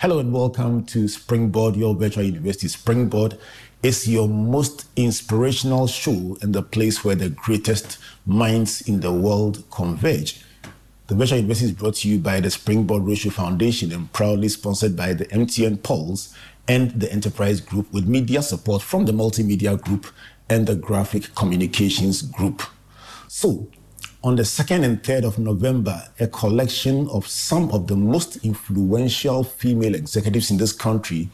Hello and welcome to Springboard, your virtual university. Springboard is your most inspirational show and the place where the greatest minds in the world converge. The virtual university is brought to you by the Springboard Road Show Foundation and proudly sponsored by the MTN Pulse and the Enterprise Group with media support from the Multimedia Group and the Graphic Communications Group. So, on the 2nd and 3rd of November, a collection of some of the most influential female executives in this country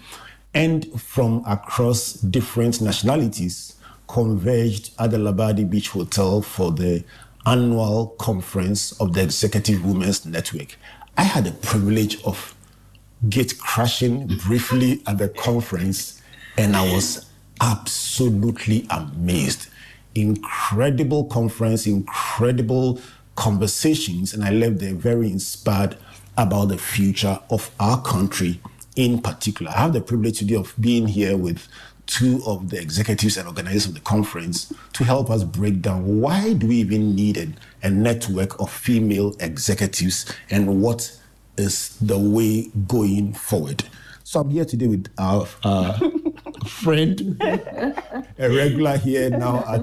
and from across different nationalities converged at the Labadi Beach Hotel for the annual conference of the Executive Women's Network. I had the privilege of gate crashing briefly at the conference, and I was absolutely amazed. Incredible conference, incredible conversations, and I left there very inspired about the future of our country in particular. I have the privilege today of being here with two of the executives and organizers of the conference to help us break down why do we even need a, a network of female executives and what is the way going forward. So I'm here today with our uh, friend, a regular here now at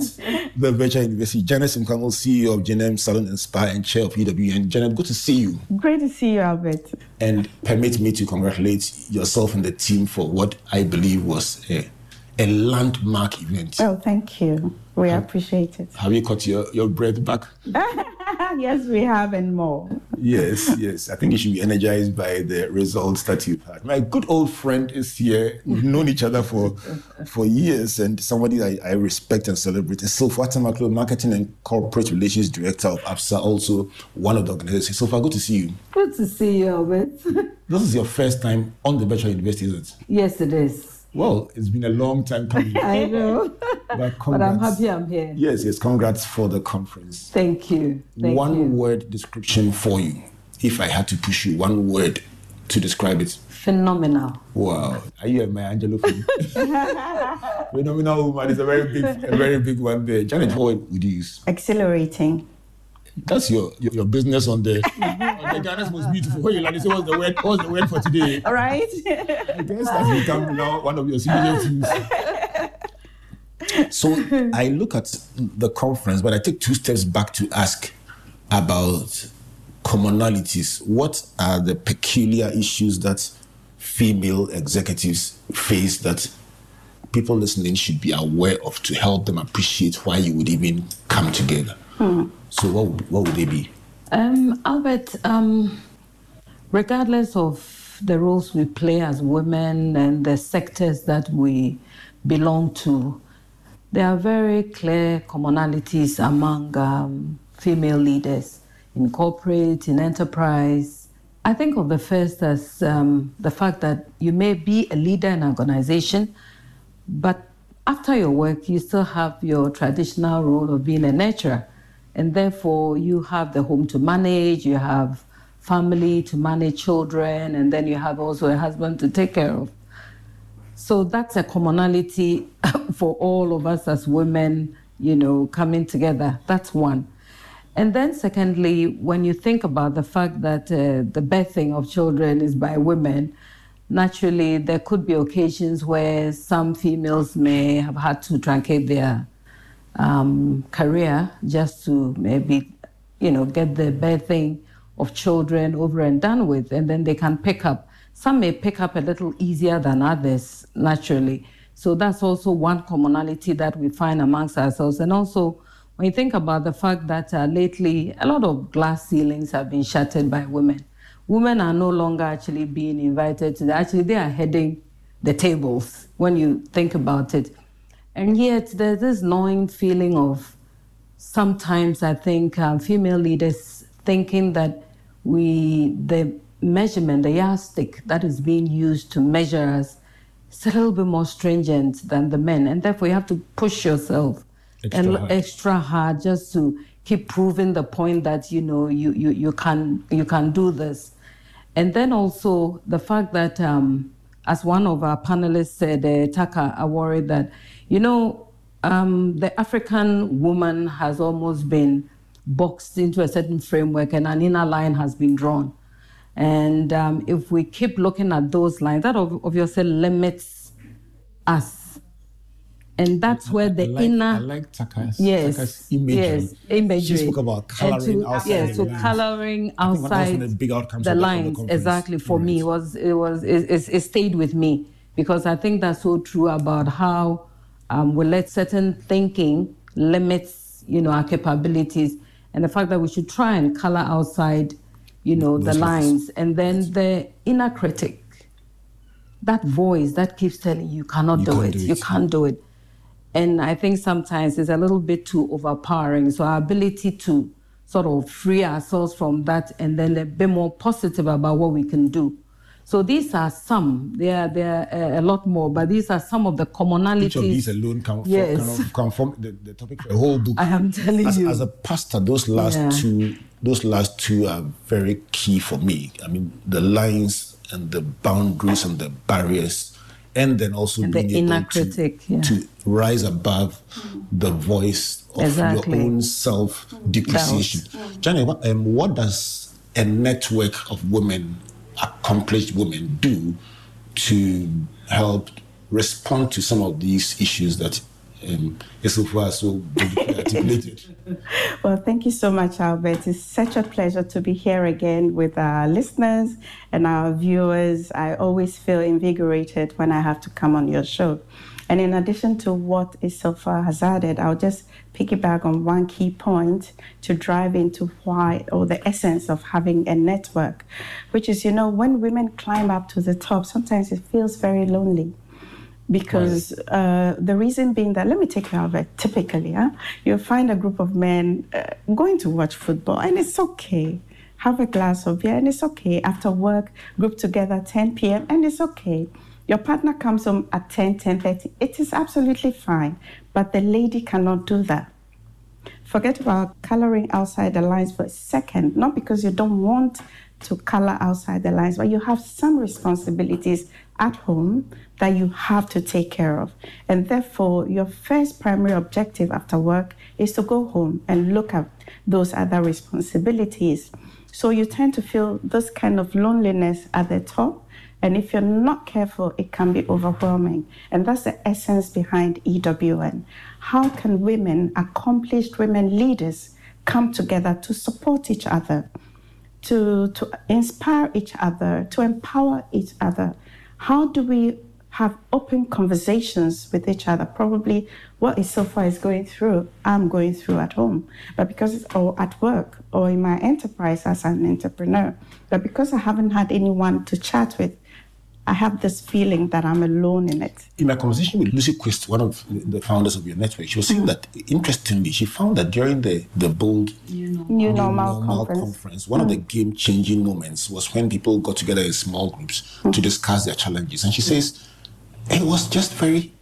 the Virtual University, Janet Simkwamo, CEO of Genem Salon and Spa and Chair of UWN. Janet, good to see you. Great to see you, Albert. And permit me to congratulate yourself and the team for what I believe was a, a landmark event. Oh, thank you. We appreciate it. Have you caught your, your breath back? yes, we have and more. yes, yes. I think you should be energized by the results that you've had. My good old friend is here. We've known each other for for years, and somebody I, I respect and celebrate is Sylvia Tamakloe, Marketing and Corporate Relations Director of ABSA, also one of the organizers. Silfa, good to see you. Good to see you, Albert. This is your first time on the Virtual University, is it? yes, it is. Well, it's been a long time coming. I know. But, but I'm happy I'm here. Yes, yes. Congrats for the conference. Thank you. Thank one you. word description for you. If I had to push you, one word to describe it. Phenomenal. Wow. Are you a Maya Angelou fan? Phenomenal woman is a very big, a very big one there. Janet, what word would you use? Exhilarating. That's your your, your business on the on the Ghana's most beautiful. When you say what's the word? What's the word for today? All right. I guess that's become now one of your signatures. So I look at the conference, but I take two steps back to ask about commonalities. What are the peculiar issues that female executives face that people listening should be aware of to help them appreciate why you would even come together? So what would, what would they be? Um, Albert, um, regardless of the roles we play as women and the sectors that we belong to, there are very clear commonalities among um, female leaders in corporate, in enterprise. I think of the first as um, the fact that you may be a leader in an organization, but after your work, you still have your traditional role of being a nurturer. And therefore, you have the home to manage, you have family to manage children, and then you have also a husband to take care of. So that's a commonality for all of us as women, you know, coming together. That's one. And then, secondly, when you think about the fact that uh, the birthing of children is by women, naturally there could be occasions where some females may have had to truncate their um, career just to maybe, you know, get the birthing of children over and done with, and then they can pick up. Some may pick up a little easier than others, naturally. So that's also one commonality that we find amongst ourselves. And also, when you think about the fact that uh, lately a lot of glass ceilings have been shattered by women, women are no longer actually being invited to the, actually they are heading the tables when you think about it. And yet there's this gnawing feeling of sometimes I think um, female leaders thinking that we, the measurement, the yardstick that is being used to measure us is a little bit more stringent than the men. And therefore you have to push yourself Extra and hard. extra hard just to keep proving the point that, you know, you, you, you, can, you can do this. And then also the fact that, um, as one of our panelists said, uh, Taka, I worry that, you know, um, the African woman has almost been boxed into a certain framework and an inner line has been drawn. And um, if we keep looking at those lines, that ob- obviously limits us. And that's where the I like, inner I like Taka's, yes, Taka's imagery. yes, She spoke about coloring to, outside Yes, the so lines. coloring I think that was one outside the big outcomes the of the- lines. exactly for me it was it was it, it, it stayed with me because I think that's so true about how um, we let certain thinking limits you know our capabilities and the fact that we should try and color outside you know the Those lines and then the inner critic that voice that keeps telling you, you cannot You do it, do you can't do it. And I think sometimes it's a little bit too overpowering. So our ability to sort of free ourselves from that and then a bit more positive about what we can do. So these are some. There are, there are uh, a lot more, but these are some of the commonalities. Each of these alone can, Yes. can, can form the, the topic for a whole book. I am telling as, you. As a pastor, those last Yeah. two, those last two are very key for me. I mean, the lines and the boundaries and the barriers, and then also And the being inner able to, critic, yeah. to rise above the voice of Exactly. your own self depreciation. Johnny, what, um, what does a network of women, accomplished women, do to help respond to some of these issues that um, Yusufu has so articulated? Well, thank you so much, Albert. It's such a pleasure to be here again with our listeners and our viewers. I always feel invigorated when I have to come on your show. And in addition to what Isofa has added, I'll just piggyback on one key point to drive into why or the essence of having a network, which is, you know, when women climb up to the top, sometimes it feels very lonely because uh, the reason being that let me take you out of it. Typically huh? you'll find a group of men uh, going to watch football and it's okay. Have a glass of beer and it's okay. After work group together 10 p.m and it's okay. Your partner comes home at 10 10.30 it is absolutely fine. But the lady cannot do that. Forget about coloring outside the lines for a second. Not because you don't want to color outside the lines but you have some responsibilities at home that you have to take care of. And therefore, your first primary objective after work is to go home and look at those other responsibilities. So you tend to feel this kind of loneliness at the top. And if you're not careful, it can be overwhelming. And that's the essence behind EWN. How can women, accomplished women leaders, come together to support each other, to, to inspire each other, to empower each other? How do we have open conversations with each other? Probably what Isofa is going through, I'm going through at home, but because it's or at work or in my enterprise as an entrepreneur, but because I haven't had anyone to chat with, I have this feeling that I'm alone in it. In my conversation with Lucy Quist, one of the founders of your network, she was saying that interestingly, she found that during the, the Bold New Normal, Conference. conference, one of the game changing moments was when people got together in small groups to discuss their challenges. And she says it was just very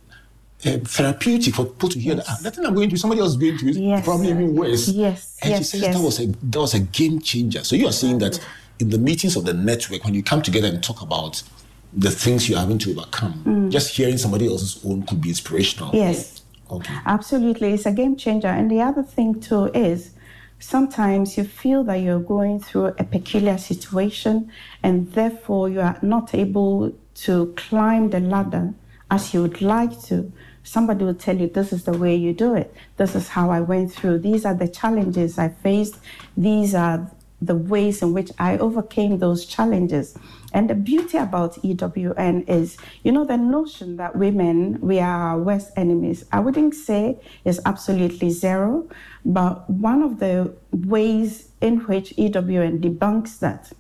uh, therapeutic for people to hear that "Ah, nothing I'm going through, somebody else is going through, Yes. probably even worse. Yes, And she says yes. that was a that was a game changer. So you are saying that in the meetings of the network, when you come together and talk about the things you're having to overcome, Mm. just hearing somebody else's own could be inspirational. Yes. Okay. Absolutely, it's a game changer. And the other thing too is sometimes you feel that you're going through a peculiar situation and therefore you are not able to climb the ladder as you would like to. Somebody will tell you, This is the way you do it. This is how I went through. These are the challenges I faced. These are the ways in which I overcame those challenges. And the beauty about EWN is, you know, the notion that women, we are our worst enemies. I wouldn't say is absolutely zero, but one of the ways in which EWN debunks that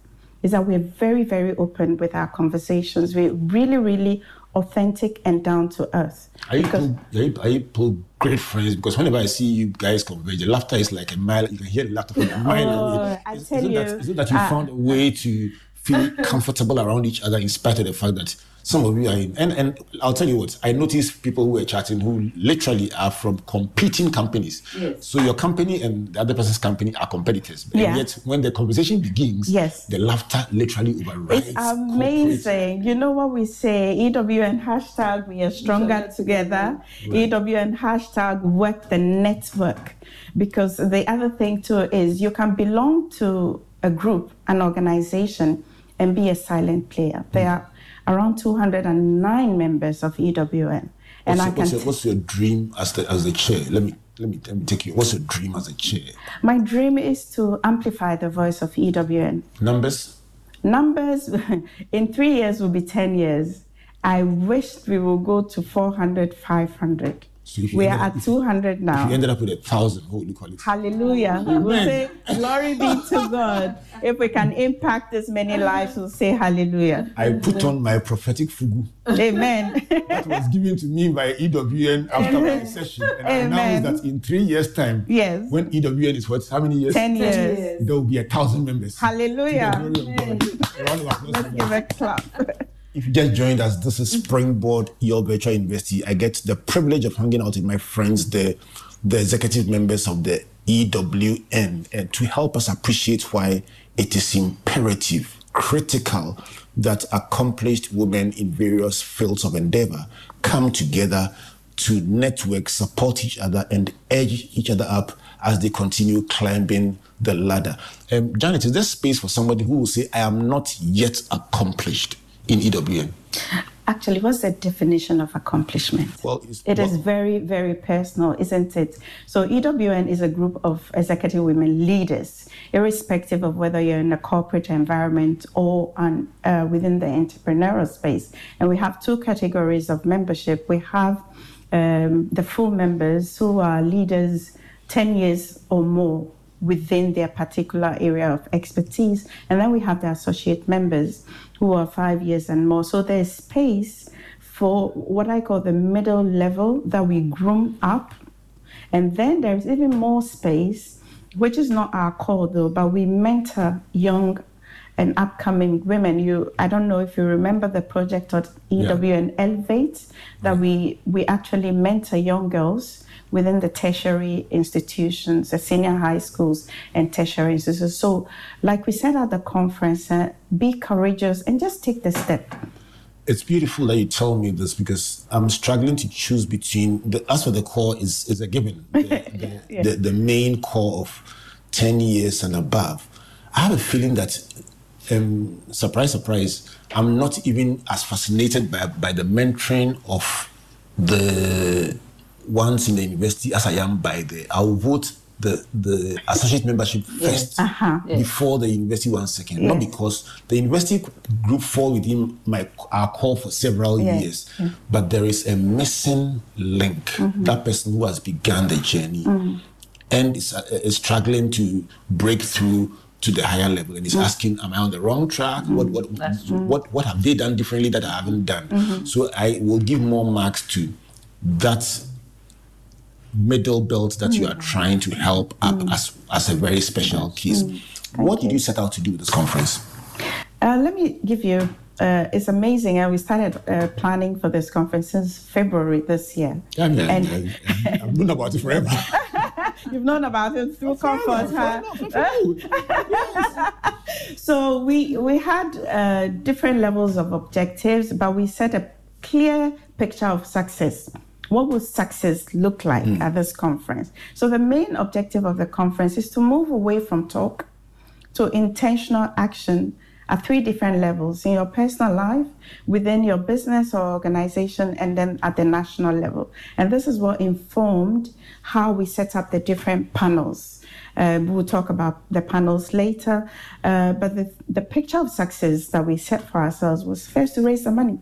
is that we're very, very open with our conversations. We're really, really authentic and down to earth. Are you, people, are, you, are you great friends? Because whenever I see you guys converge, the laughter is like a mile. You can hear the laughter from a mile Oh, away. I Is- tell is you, that, is it that you uh, found a way to feel comfortable around each other in spite of the fact that some of you are in? And, and I'll tell you what, I noticed people who were chatting who literally are from competing companies. Yes. So your company and the other person's company are competitors. And yet when the conversation begins, Yes. the laughter literally overrides. It's amazing. You know what we say? EWN hashtag we are stronger together. EWN hashtag work the network. Because the other thing too is you can belong to a group, an organization, and be a silent player. There are around 209 members of EWN. And What's, I your, can what's, your, what's your dream as the as the chair? Let me let me let me take you. What's your dream as a chair? my dream is to amplify the voice of EWN. Numbers? Numbers in three years will be 10 years. I wish we will go to 400, 500. So if we are up- at 200 If now. you ended up with a thousand, holy quality. Hallelujah. We'll say, Glory be to God. If we can impact this many lives, we'll say hallelujah. I put on my prophetic fugu Amen. that was given to me by EWN after my session, and I Amen. announced that in three years' time, Yes. when EWN is what? How many years? 10 years. There will be a thousand members. Hallelujah. To the glory of God. A round of applause Let's give a clap. If you just joined us, this is Springboard Your Virtual University. I get the privilege of hanging out with my friends, the, the executive members of the EWN, and to help us appreciate why it is imperative, critical that accomplished women in various fields of endeavor come together to network, support each other, and edge each other up as they continue climbing the ladder. Um, Janet, is there space for somebody who will say, I am not yet accomplished in EWN? actually what's the definition of accomplishment? Well, it's, It is well, very, very personal, isn't it? So EWN is a group of executive women leaders, irrespective of whether you're in a corporate environment or on, uh, within the entrepreneurial space. And we have two categories of membership. We have um, the full members who are leaders 10 years or more within their particular area of expertise. And then we have the associate members who are five years and more. So there's space for what I call the middle level that we groom up. And then there's even more space, which is not our core though, but we mentor young and upcoming women. You, I don't know if you remember the project at EWN Elevate that we we actually mentor young girls within the tertiary institutions, the senior high schools and tertiary institutions. So, like we said at the conference, uh, be courageous and just take the step. it's beautiful that you tell me this because I'm struggling to choose between the as for the core is is a given. The, the, the, the main core of 10 years and above. I have a feeling that um, surprise, surprise, I'm not even as fascinated by, by the mentoring of the ones in the university as I am by the I'll vote the the associate membership first Uh-huh. before the university one second. Not because the university group fall within my our call for several Yes. years, but there is a missing link. Mm-hmm. That person who has begun the journey and is, uh, is struggling to break through to the higher level and is Mm. asking, "Am I on the wrong track? What what what what have they done differently that I haven't done?" Mm-hmm. So I will give more marks to that middle belt that you are Mm. trying to help up as as a very special case. What did you set out to do with this conference? Uh, let me give you. Uh, it's amazing. Uh, we started uh, planning for this conference since February this year. I mean, And- I, have known about it forever. You've known about it through comfort, huh? So we we had uh, different levels of objectives, but we set a clear picture of success. What would success look like at this conference? So the main objective of the conference is to move away from talk to intentional action at three different levels in your personal life, within your business or organization, and then at the national level. And this is what informed how we set up the different panels. Uh, we'll talk about the panels later. Uh, but the, the picture of success that we set for ourselves was first to raise the money.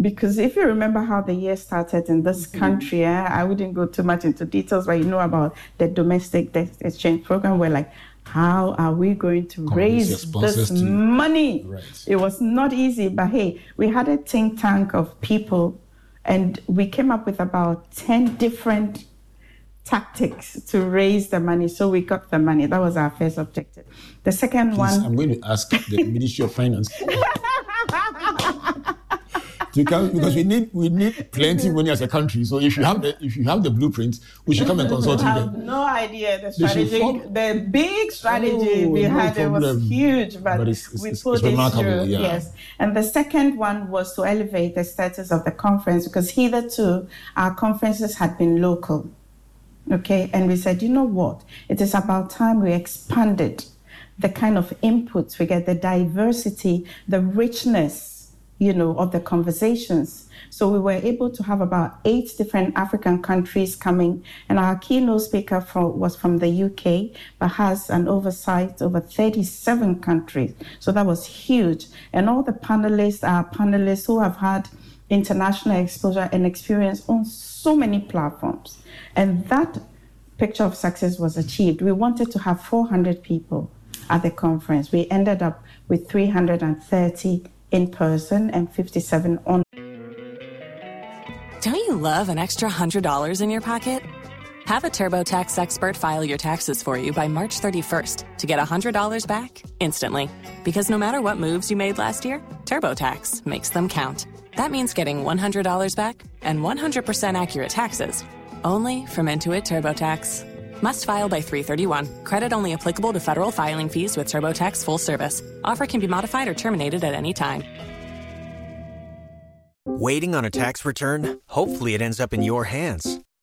Because if you remember how the year started in this country, eh, I wouldn't go too much into details, but you know about the domestic debt exchange program. We're like, how are we going to raise this to- money? Right. It was not easy, but hey, we had a think tank of people, and we came up with about 10 different tactics to raise the money. So we got the money. That was our first objective. The second Please, one. I'm going to ask the Ministry of Finance. because we need we need plenty money as a country. So if you have the if you have the blueprint, we should come and consult you. I have then. no idea the strategy. The big strategy Oh, behind no it was huge, but, But it's- it's- we pulled it's it through. yeah. Yes, and the second one was to elevate the status of the conference because hitherto our conferences had been local. Okay, and we said, you know what? It is about time we expanded the kind of inputs we get, the diversity, the richness, you know, of the conversations. So we were able to have about eight different African countries coming, and our keynote speaker was from the UK, but has an oversight over 37 countries. So that was huge. And all the panelists are panelists who have had international exposure and experience on so many platforms. And that picture of success was achieved. We wanted to have 400 people at the conference. We ended up with 330 in person and 57 on. Don't you love an extra $100 in your pocket? Have a TurboTax expert file your taxes for you by March 31st to get $100 back instantly. Because no matter what moves you made last year, TurboTax makes them count. That means getting $100 back and 100% accurate taxes only from Intuit TurboTax. Must file by 331. Credit only applicable to federal filing fees with TurboTax full service. Offer can be modified or terminated at any time. Waiting on a tax return? Hopefully, it ends up in your hands.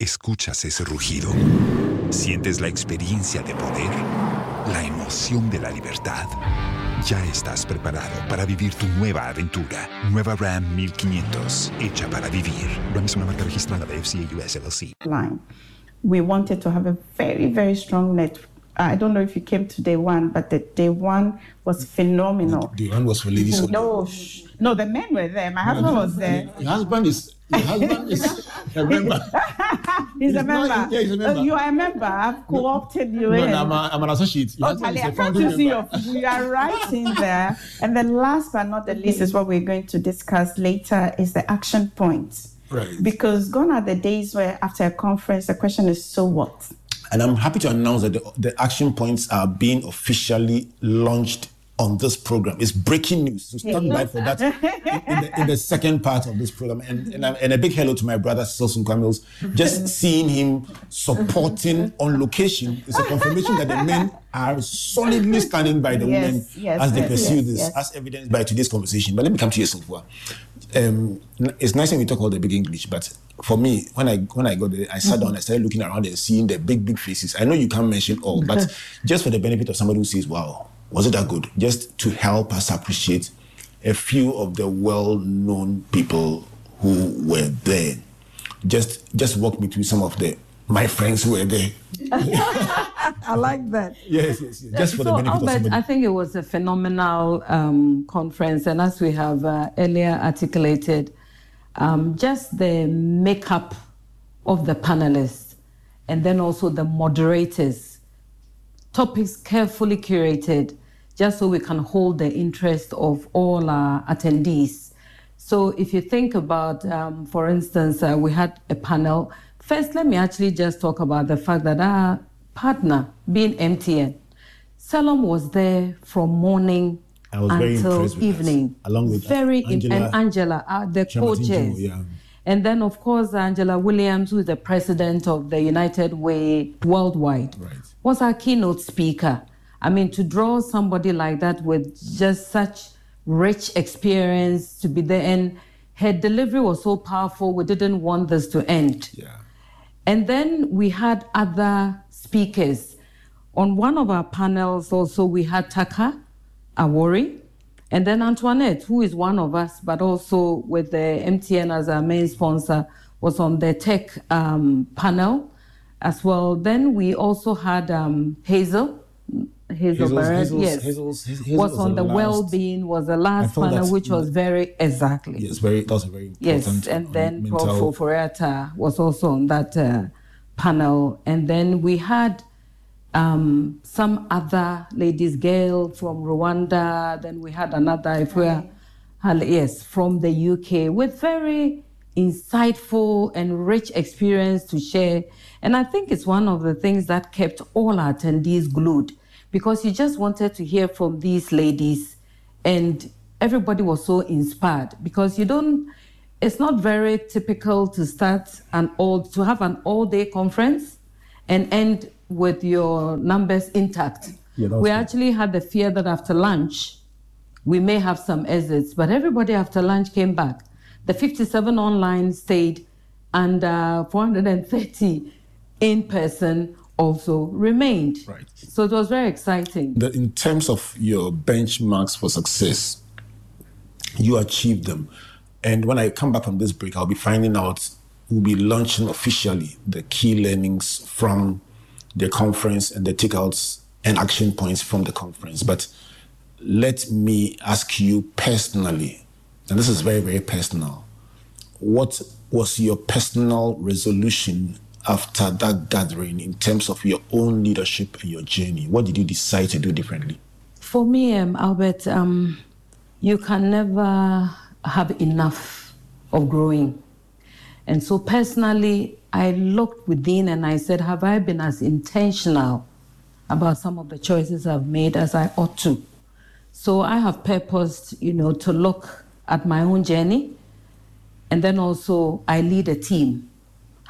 Escuchas ese rugido. Sientes la experiencia de poder, la emoción de la libertad. Ya estás preparado para vivir tu nueva aventura. Nueva Ram 1500, hecha para vivir. Ram es una marca registrada de FCA US LLC. line. We wanted to have a very, very strong net. I don't know if you came to day one, but the day one was phenomenal. The one was for ladies only. No, no, the men were there. My husband was there. Your husband is husband is a member. He's a He's not- member. yeah, he's a member. Uh, you are a member. I've co-opted you No, in. no, I'm, a, I'm an associate. Your Oh, husband Charlie, is I a can't you see your, we are right in there. And then last but not the least is what we're going to discuss later is the action points. Right. Because gone are the days where after a conference the question is so what? And I'm happy to announce that the, the action points are being officially launched on this program. It's breaking news. So stand by for that in, in the, in the second part of this program. And, and, a- and a big hello to my brother, Silson Camils. Just seeing him supporting on location is a confirmation that the men are solidly standing by the Yes, women yes, as they yes, pursue this, as evidenced by today's conversation. But let me come to you, Sylvia. Um, it's nice when we talk all the big English, but for me, when I when I got there, I sat down, I started looking around and seeing the big, big faces. I know you can't mention all, but just for the benefit of somebody who says, "Wow, was it that good?" Just to help us appreciate a few of the well-known people who were there. Just just walk me through some of the my friends who were there. I like that. Yes, yes, yes. Just for the so, benefit of Albert, somebody. I think it was a phenomenal um, conference, and as we have uh, earlier articulated, um, just the makeup of the panelists, and then also the moderators, topics carefully curated, just so we can hold the interest of all our attendees. So, if you think about, um, for instance, uh, we had a panel. First, let me actually just talk about the fact that our partner, being MTN, Salom was there from morning I was very until impressed with that, evening. along with very Angela- and Angela, uh, the co-chairs. Yeah. And then, of course, Angela Williams, who is the president of the United Way Worldwide, was our keynote speaker. I mean, to draw somebody like that with just such rich experience to be there, and her delivery was so powerful, we didn't want this to end. Yeah. And then we had other speakers. On one of our panels, also, we had Taka Awori, and then Antoinette, who is one of us, but also with the MTN as our main sponsor, was on the tech um, panel as well. Then we also had um, Hazel. Hazel, Hazel's- Barrett, Hazel's- yes, Hazel's- Hazel was was on the the last- well-being was the last panel, which was very exactly. Yes, very. That was a very Yes, and um, then Prof. mental- was also on that uh, panel. And then we had um, some other ladies, Gail from Rwanda. Then we had another, if we're, yes, from the UK with very insightful and rich experience to share. And I think it's one of the things that kept all our attendees glued because you just wanted to hear from these ladies and everybody was so inspired because you don't it's not very typical to start an all to have an all day conference and end with your numbers intact Yeah, we good. actually had the fear that after lunch we may have some exits, but everybody after lunch came back. The 57 online stayed, and uh, 430 in person also remained. Right. So it was very exciting. The, in terms of your benchmarks for success, you achieved them. And when I come back from this break, I'll be finding out, we'll be launching officially the key learnings from the conference and the takeouts and action points from the conference. But let me ask you personally, and this is very, very personal. What was your personal resolution after that gathering in terms of your own leadership and your journey? What did you decide to do differently? For me, um, Albert, um, you can never have enough of growing. And so personally, I looked within and I said, Have I been as intentional about some of the choices I've made as I ought to? So I have purposed, you know, to look at my own journey. And then also, I lead a team.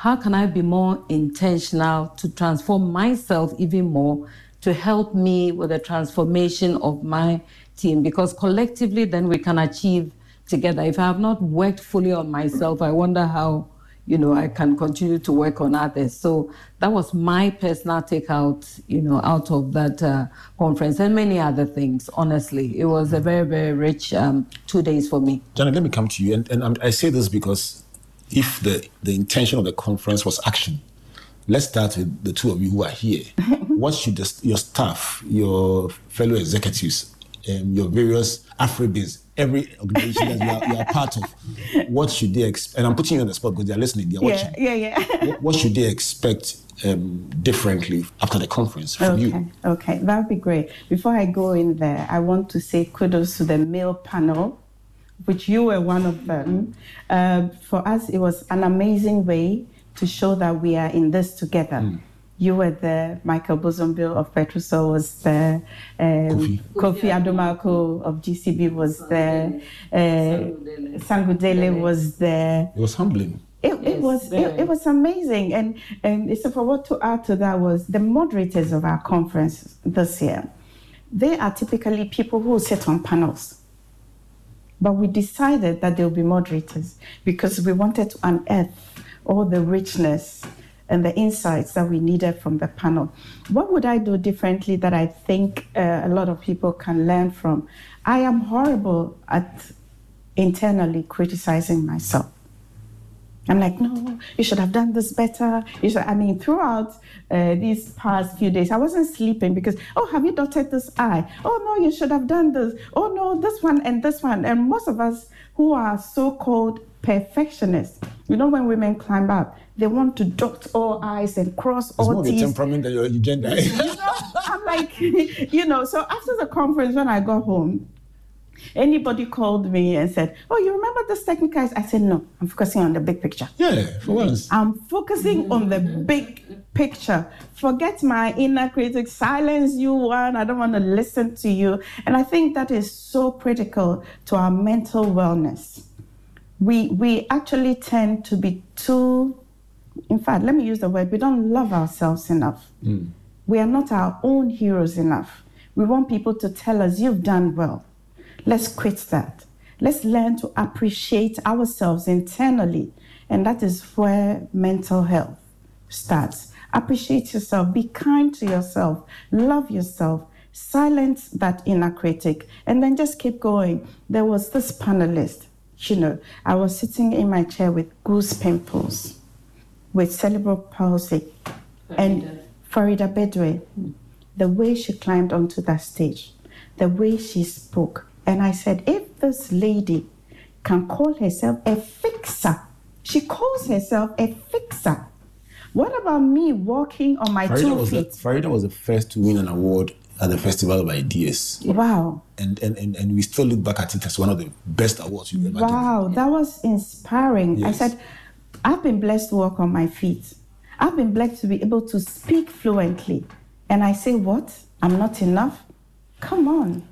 How can I be more intentional to transform myself even more to help me with the transformation of my team? Because collectively, then we can achieve together. If I have not worked fully on myself, I wonder how you know I can continue to work on others. So that was my personal takeout, you know, out of that uh, conference and many other things. Honestly, it was a very very rich um, two days for me. Janet, let me come to you, and, and I say this because if the the intention of the conference was action, let's start with the two of you who are here. what should the, your staff, your fellow executives, um, your various Afribiz, every organization that you are, you are part of, what should they expect? And I'm putting you on the spot because they're listening, they're watching. Yeah, yeah, yeah. what, what should they expect um, differently after the conference from okay, you? Okay, that would be great. Before I go in there, I want to say kudos to the male panel, which you were one of them. Uh, for us, it was an amazing way to show that we are in this together. You were there, Michael Bozumbil of Petrosol was there, um, Kofi. Kofi Adomako of GCB was there, uh, Sangudele was there. It was humbling. It, it was it, it was amazing, and and so for what to add to that was the moderators of our conference this year. They are typically people who sit on panels, but we decided that there will be moderators because we wanted to unearth all the richness and the insights that we needed from the panel. What would I do differently that I think uh, a lot of people can learn from? I am horrible at internally criticizing myself. I'm like, no, you should have done this better. You should, I mean, throughout uh, these past few days, I wasn't sleeping because, oh, have you dotted this I? Oh, no, you should have done this. Oh, no, this one and this one. And most of us who are so called perfectionists, you know, when women climb up, they want to dot all I's and cross It's all more T's. temperament than your your gender. I'm like, you know, so after the conference, when I got home, anybody called me and said, Oh, you remember this technical? I said, No, I'm focusing on the big picture. yeah, for once. I'm focusing on the big picture. Forget my inner critic, silence you one. I don't want to listen to you. And I think that is so critical to our mental wellness. We we actually tend to be too in fact, let me use the word, we don't love ourselves enough. Mm. We are not our own heroes enough. We want people to tell us, You've done well. Let's quit that. Let's learn to appreciate ourselves internally. And that is where mental health starts. Appreciate yourself, be kind to yourself, love yourself, silence that inner critic, and then just keep going. There was this panelist, you know, I was sitting in my chair with goose pimples, with cerebral palsy, and Farida Bedwei, the way she climbed onto that stage, the way she spoke. And I said, if this lady can call herself a fixer, she calls herself a fixer. What about me walking on my Farida two was, the, feet? Farida was the first to win an award at the Festival of Ideas. Wow. And, and, and, and we still look back at it as one of the best awards you've ever given. Wow, that was inspiring. I said, I've been blessed to walk on my feet. I've been blessed to be able to speak fluently. And I say, What? I'm not enough? Come on.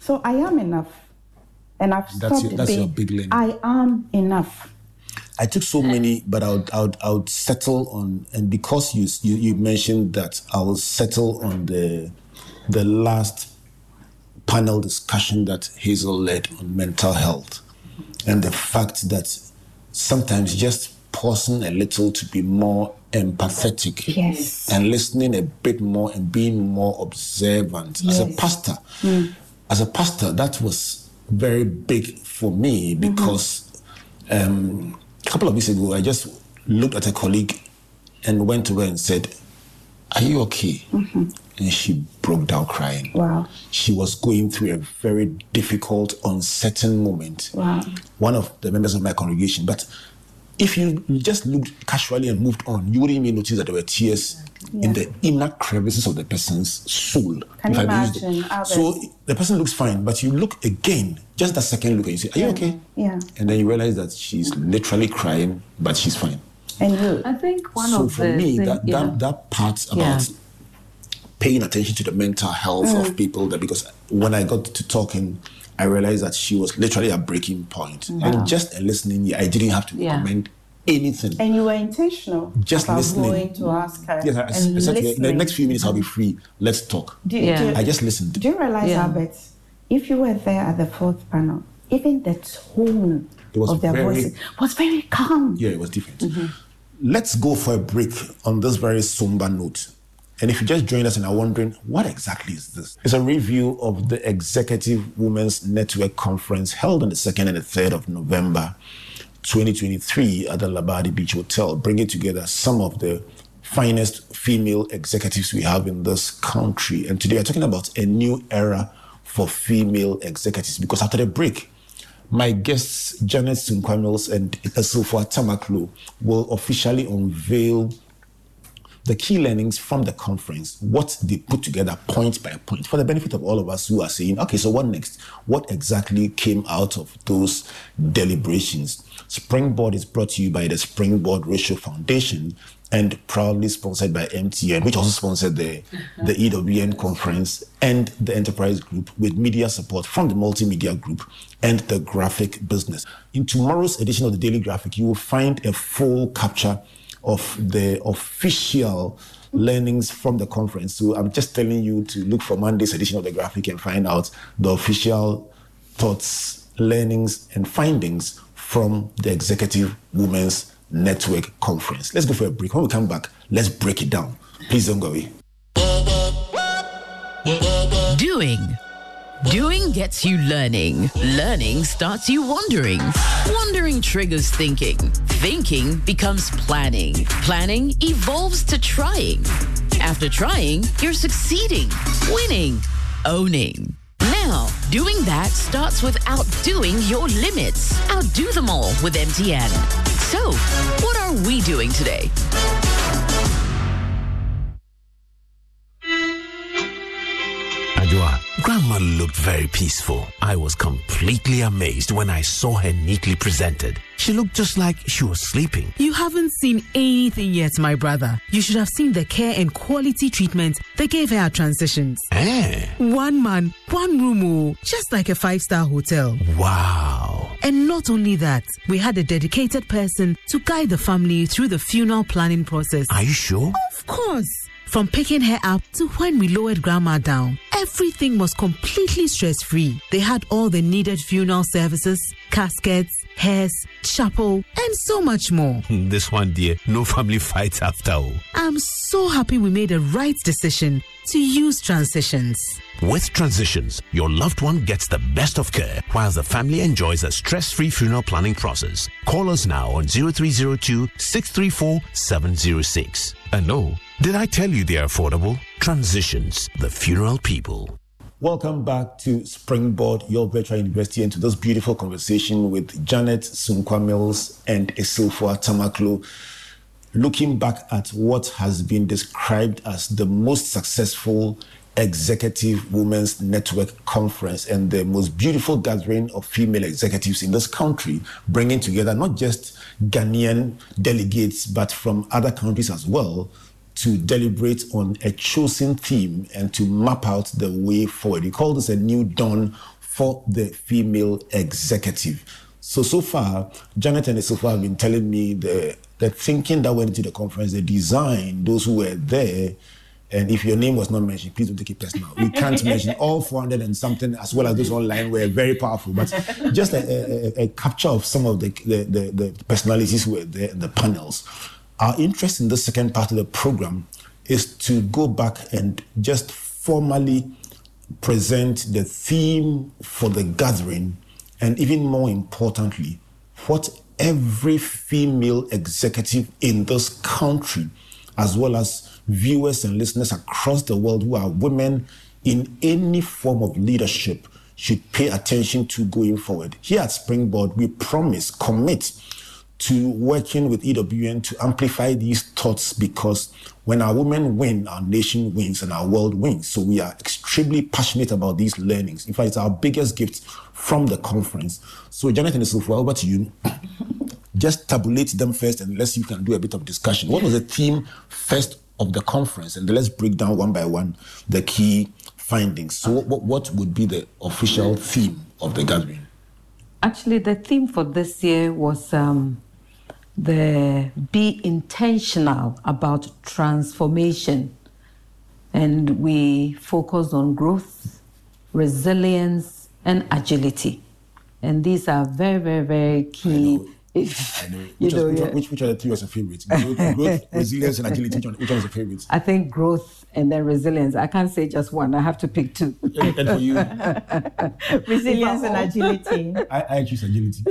So I am enough. And I've That's stopped your- that's being, your big learning. I am enough. I took so many, but I would, I would, I would settle on, and because you, you you mentioned that, I will settle on the the last panel discussion that Hazel led on mental health and the fact that sometimes just pausing a little to be more empathetic Yes. and listening a bit more and being more observant as a pastor Mm. As a pastor that was very big for me Mm-hmm. because um, a couple of weeks ago i just looked at a colleague and went to her and said are you okay and she broke down crying Mm-hmm. Wow. she was going through a very difficult uncertain moment Wow. one of the members of my congregation. But if you just looked casually and moved on, you wouldn't even notice that there were tears in the inner crevices of the person's soul. Can if you I may the- imagine, So the person looks fine, but you look again, just that second look, and you say, Are you okay? Yeah. And then you realize that she's literally crying, but she's fine. And you. I think one so of for the me, thing- that, yeah. that that part Yeah. about paying attention to the mental health Mm. of people, that because when I got to talking, I realized that she was literally at breaking point. Wow. And just a listening, I didn't have to Yeah. recommend anything. And you were intentional Just about listening. going to ask her. Yes, I, and exactly. In the next few minutes, I'll be free. Let's talk. Do, do, I just listened. Do you realize, Yeah. Albert, if you were there at the fourth panel, even the tone It was of their very- voices was very calm. Yeah, it was different. Mm-hmm. Let's go for a break on this very somber note. And if you just joined us and are wondering, what exactly is this? It's a review of the Executive Women's Network Conference held on the 2nd and the 3rd of November 2023 at the Labadi Beach Hotel, bringing together some of the finest female executives we have in this country. And today we're talking about a new era for female executives because after the break, my guests, Janet Sunkwa Mills and Esofo Tamakloe, will officially unveil the key learnings from the conference, what they put together point by point, for the benefit of all of us who are saying, okay, so what next? What exactly came out of those deliberations? Springboard is brought to you by the Springboard Road Show Foundation and proudly sponsored by MTN, which also sponsored the, uh-huh. the EWN conference and the Enterprise Group with media support from the Multimedia Group and the graphic business. In tomorrow's edition of the Daily Graphic, you will find a full capture of the official learnings from the conference. So I'm just telling you to look for Monday's edition of the graphic and find out the official thoughts, learnings, and findings from the Executive Women's Network Conference. Let's go for a break. When we come back, let's break it down. Please don't go away. Doing. Doing gets you learning. Learning starts you wondering. Wondering triggers thinking. Thinking becomes planning. Planning evolves to trying. After trying, you're succeeding, winning, owning. Now, doing that starts with outdoing your limits. Outdo them all with MTN. So, what are we doing today? Grandma looked very peaceful. I was completely amazed when I saw her neatly presented. She looked just like she was sleeping. You haven't seen anything yet, my brother. You should have seen the care and quality treatment they gave her at transitions. Eh? One man, one room, oh, just like a five star hotel. Wow. And not only that, we had a dedicated person to guide the family through the funeral planning process. Are you sure? Of course. From picking her up to when we lowered grandma down, everything was completely stress free. They had all the needed funeral services, caskets, hearse, chapel, and so much more. This one, dear, no family fights after all. I'm so happy we made the right decision to use transitions. With Transitions, your loved one gets the best of care while the family enjoys a stress free funeral planning process. Call us now on 0302 634 706. And oh, did I tell you they're affordable? Transitions, the funeral people. Welcome back to Springboard, your virtual university, and to this beautiful conversation with Janet Sunkwa Mills and Isilfo Tamakloe, looking back at what has been described as the most successful executive women's network conference and the most beautiful gathering of female executives in this country, bringing together not just Ghanaian delegates, but from other countries as well to deliberate on a chosen theme and to map out the way forward. We call this a new dawn for the female executive. So, so far, Janet and Isofa have been telling me the, the thinking that went into the conference, the design, those who were there, And if your name was not mentioned, please don't take it personal. We can't mention all 400 and something, as well as those online, were very powerful. But just a, a, a capture of some of the, the, the, the personalities who were there in the panels. Our interest in the second part of the program is to go back and just formally present the theme for the gathering, and even more importantly, what every female executive in this country, as well as viewers and listeners across the world who are women in any form of leadership, should pay attention to going forward. Here at Springboard, we promise, commit to working with EWN to amplify these thoughts because when our women win, our nation wins and our world wins. So we are extremely passionate about these learnings. In fact, it's our biggest gift from the conference. So, Jonathan Issoufo, over to you. Just tabulate them first and let's see if we can do a bit of discussion. What was the theme first of the conference? And let's break down one by one the key findings. So, what, what would be the official theme of the gathering? Actually, the theme for this year was um, the be intentional about transformation. And we focus on growth, resilience, and agility. And these are very, very, very key. If, I know. you Which, know, which, yeah. which, which are the three was your favorite? Growth, growth, resilience, and agility. Which one, which one was your favorite? I think growth and then resilience. I can't say just one. I have to pick two. And, and for you, Resilience and agility. I, I choose agility.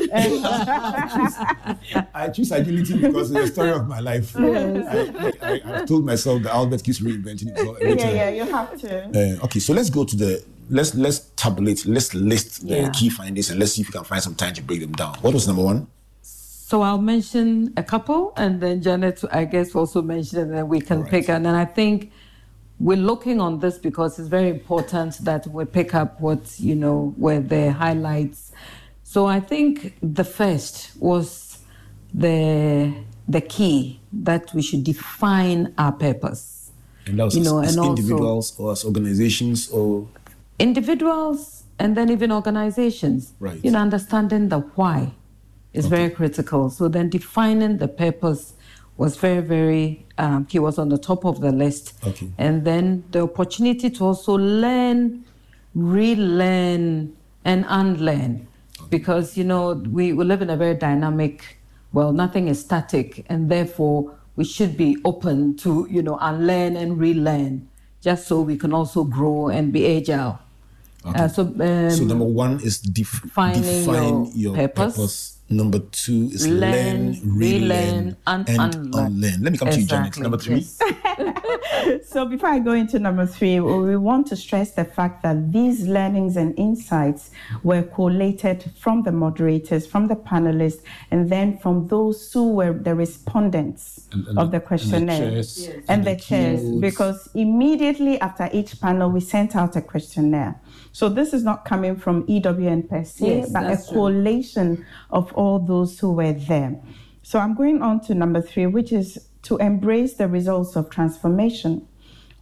I choose agility because it's the story of my life. I, I, I, have told myself that Albert keeps reinventing himself every yeah, time. yeah, you have to. Uh, okay, so let's go to the let's let's tabulate, let's list the Yeah. key findings and let's see if we can find some time to break them down. What was number one? So I'll mention a couple, and then Janet, I guess, also mention, and then we can pick. And then I think we're looking on this because it's very important that we pick up what you know were the highlights. So I think the first was the the key that we should define our purpose. And that was You as, know, as individuals or as organizations or individuals and then even organizations. Right. You know, understanding the why is very critical. So then defining the purpose was very, very um, key, was on the top of the list. Okay. And then the opportunity to also learn, relearn, and unlearn. Because, you know, we, we live in a very dynamic, well, nothing is static, and therefore we should be open to, you know, unlearn and relearn, just so we can also grow and be agile. Okay. Uh, so, um, so number one is def- defining define your your, purpose. purpose. Number two is Learn, learn, relearn, relearn, and unlearn. Let me come to you, Janet. Number three. So before I go into number three, we want to stress the fact that these learnings and insights were collated from the moderators, from the panelists, and then from those who were the respondents And- and of the- the questionnaire and the chairs, Yes. and and the the chairs. Because immediately after each panel, we sent out a questionnaire. So this is not coming from EWN per se, Yes, but a that's true. collation of all those who were there. So I'm going on to number three, which is to embrace the results of transformation.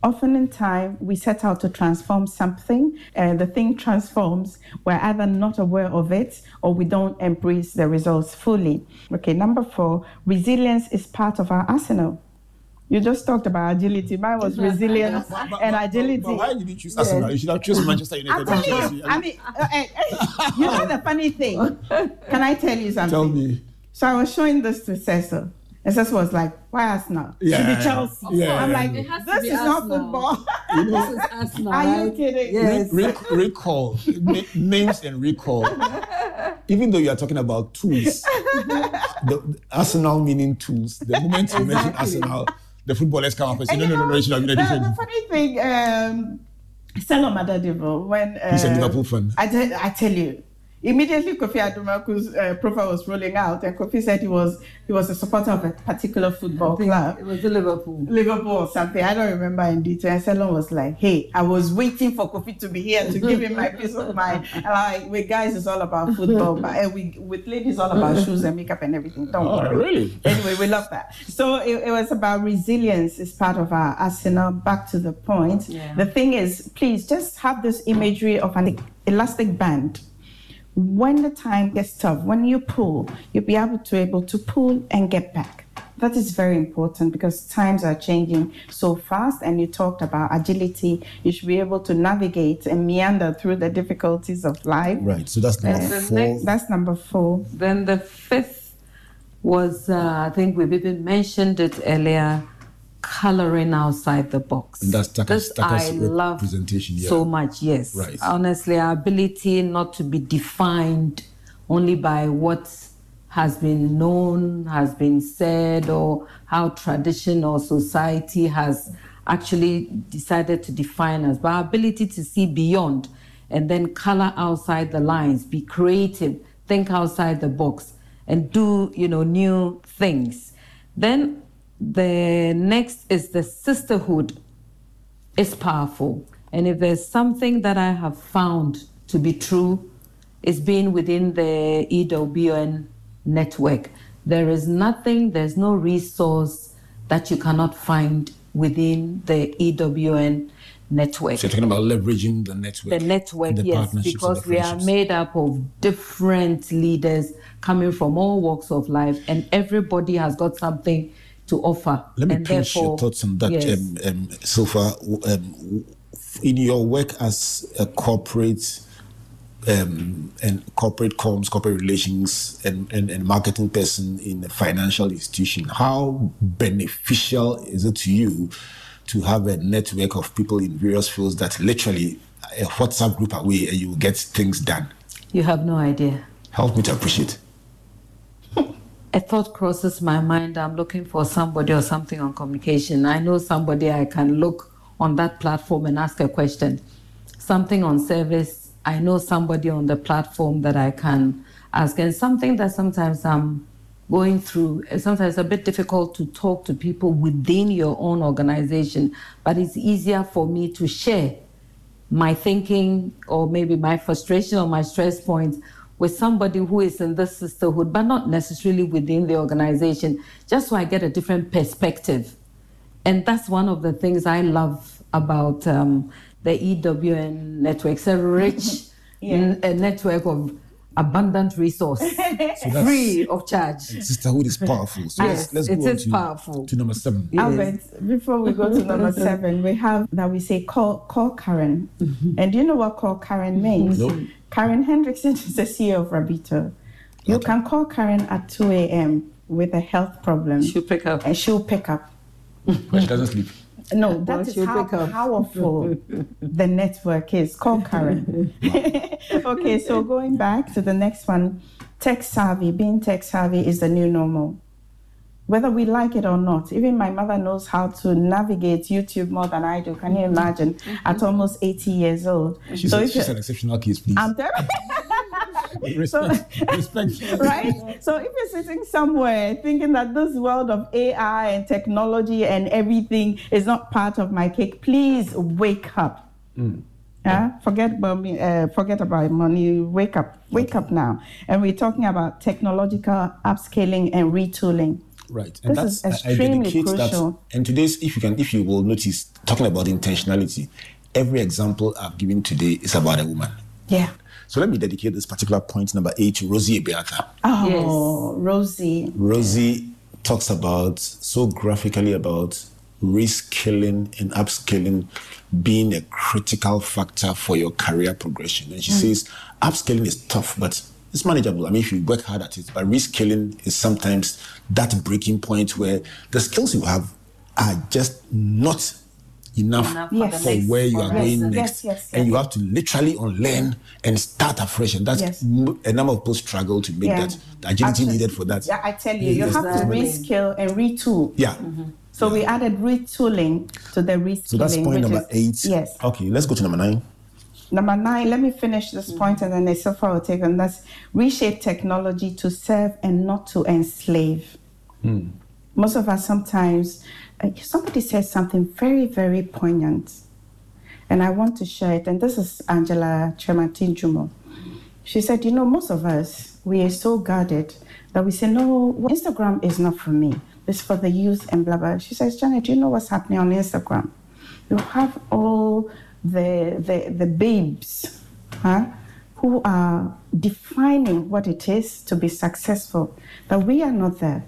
Often in time, we set out to transform something, and the thing transforms. We're either not aware of it or we don't embrace the results fully. Okay, number four, resilience is part of our arsenal. You just talked about agility. Mine was resilience and agility. But why did you choose Yes. Arsenal? You should have chosen Manchester United. and Chelsea. I mean, uh, you know the funny thing. Can I tell you something? Tell me. So I was showing this to Cecil. And Cecil was like, why Arsenal? Yeah, Should be Chelsea. yeah, I'm yeah. like, It has this be is not Arsenal. football. You know, This is Arsenal, Are you kidding? Yes. Re- recall names and recall. Even though you are talking about tools, the, the Arsenal meaning tools. The moment you mention Arsenal, the footballers come up and say, And no, you no, no, know, no, it should have been a different. the funny thing, um, Stella Madadivo, when uh, He's a Liverpool fan. I, te- I tell you, immediately Kofi Adumaku's uh, profile was rolling out, and Kofi said he was he was a supporter of a particular football club. It was the Liverpool. Liverpool or something. I don't remember in detail. And Selon was like, hey, I was waiting for Kofi to be here to give him my piece of mind. And I'm like, with guys, it's all about football. But uh, we, with ladies, it's all about shoes and makeup and everything. Don't Oh, worry. really? Anyway, we love that. So it, it was about resilience is part of our arsenal. Back to the point. Yeah. The thing is, please just have this imagery of an elastic band when the time gets tough, when you pull, you'll be able to able to pull and get back. That is very important because times are changing so fast, and you talked about agility. You should be able to navigate and meander through the difficulties of life. Right. So that's number Uh, four. That's number four. Then the fifth was, uh, I think we've even mentioned it earlier, coloring outside the box. And that's Taka's, This Taka's I love representation. Yeah. so much, yes. Right. Honestly, our ability not to be defined only by what has been known, has been said, or how tradition or society has actually decided to define us, but our ability to see beyond and then color outside the lines, be creative, think outside the box, and do you know new things. Then the next is the sisterhood is powerful. And if there's something that I have found to be true, it's being within the EWN network. There is nothing, there's no resource that you cannot find within the EWN network. So you're talking about leveraging the network. The network, the yes, because we are made up of different leaders coming from all walks of life, and everybody has got something to offer. Let me and pinch your thoughts on that, Yes. um, um, Sofa. Um, in your work as a corporate um, and corporate comms, corporate relations, and, and, and marketing person in a financial institution, how beneficial is it to you to have a network of people in various fields that literally a WhatsApp group away and you get things done? You have no idea. Help me to appreciate. A thought crosses my mind. I'm looking for somebody or something on communication. I know somebody I can look on that platform and ask a question. Something on service. I know somebody on the platform that I can ask. And something that sometimes I'm going through, sometimes it's a bit difficult to talk to people within your own organization, but it's easier for me to share my thinking or maybe my frustration or my stress points with somebody who is in this sisterhood, but not necessarily within the organization, just so I get a different perspective. And that's one of the things I love about um, the EWN network. It's a rich n- a network of abundant resource, that's- free of charge. Sisterhood is powerful. So Yes, let's, let's it go on is to, powerful. to number seven. Albert, before we go to number seven, we have that we say call call Karen. And do you know what call Karen means? Nope. Karen Hendrickson is the CEO of Rabito. You can call Karen at 2 a.m. with a health problem. She'll pick up. And she'll pick up. But she doesn't sleep. No, Well, that is she'll how pick up. powerful the network is. Call Karen. okay, so going back to the next one, tech savvy. Being tech savvy is the new normal. Whether we like it or not, even my mother knows how to navigate YouTube more than I do. Can you imagine? At almost 80 years old. She's, so a, if she's you- an exceptional case, please. I'm telling respect, respect. right? So if you're sitting somewhere thinking that this world of AI and technology and everything is not part of my cake, please wake up. Yeah, forget about me. Uh, forget about money. Wake up. Wake up now. And we're talking about technological upscaling and retooling. Right, and This that's is I- I extremely dedicate crucial. That, and today's, if you can, if you will notice, talking about intentionality, every example I've given today is about a woman. Yeah. So let me dedicate this particular point number eight to Rosie Ebeata. Oh, Rosie. Rosie talks about so graphically about reskilling and upskilling being a critical factor for your career progression. And she Mm. says upskilling is tough, but it's manageable. I mean, if you work hard at it, but reskilling is sometimes that breaking point where the skills you have are just not enough, Enough for the for next- where you are Yes, going yes, next. yes, And yes. you have to literally unlearn and start afresh. And that's Yes. m- a number of people struggle to make Yeah. that the agility Actually, needed for that. Yeah, I tell you, you Yes, have to exactly. reskill and retool. Yeah. Mm-hmm. So we added retooling to the reskilling. So that's point number is- eight. Yes. Okay, let's go to number nine. Number nine, let me finish this point and then Isofa will take on. That's reshape technology to serve and not to enslave. Most of us sometimes, uh, somebody says something very, very poignant, and I want to share it. And this is Angela Chematinjumo. She said, You know, most of us, we are so guarded that we say, No, Instagram is not for me. It's for the youth and blah, blah. She says, Janet, do you know what's happening on Instagram? You have all the, the, the babes huh, who are defining what it is to be successful, that we are not there.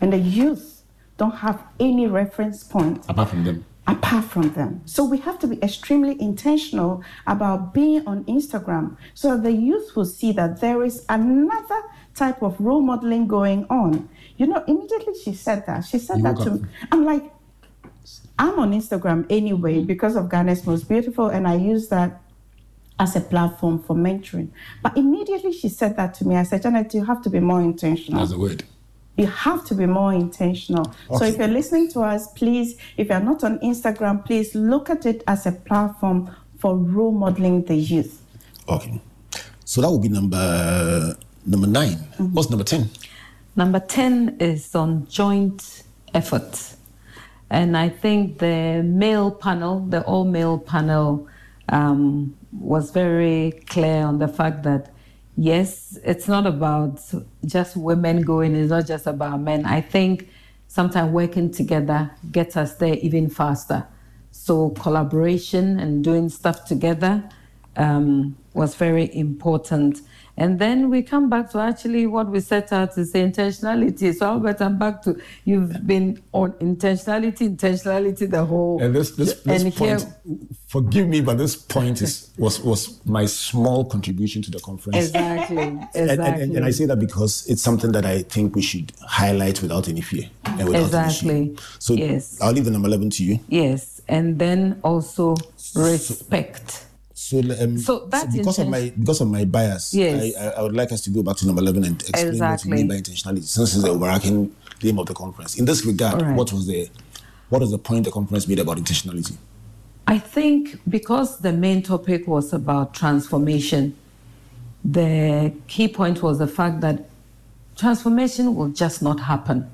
And the youth don't have any reference point Apart from them. apart from them. So we have to be extremely intentional about being on Instagram so that the youth will see that there is another type of role modeling going on. You know, immediately she said that. She said You that to me. I'm like, I'm on Instagram anyway mm-hmm. because of Ghana's Most Beautiful, and I use that as a platform for mentoring. But immediately she said that to me, I said, Janet, you have to be more intentional. That's the word. You have to be more intentional. So if you're listening to us, please, if you're not on Instagram, please look at it as a platform for role modeling the youth. Okay. So that would be number number 9 mm-hmm. What's number ten? Number 10 is on joint effort. And I think the male panel, the all male panel, um, was very clear on the fact that yes, it's not about just women going, it's not just about men. I think sometimes working together gets us there even faster. So collaboration and doing stuff together um, was very important. And then we come back to actually what we set out to say intentionality. So Albert, I'm back to you've been on intentionality, intentionality the whole. And this this, this and point, here- forgive me, but this point is was was my small contribution to the conference. Exactly, And, and, exactly. and, and I say that because it's something that I think we should highlight without any fear. And without Exactly. Any shame. So Yes. I'll leave the number 11 to you. Yes, and then also respect. So, um, So that because of my because of my bias, Yes. I, I, I would like us to go back to number 11 and explain Exactly. what we mean by intentionality, since it's the overarching theme of the conference. In this regard, right. what was the what was the point the conference made about intentionality? I think because the main topic was about transformation, the key point was the fact that transformation will just not happen.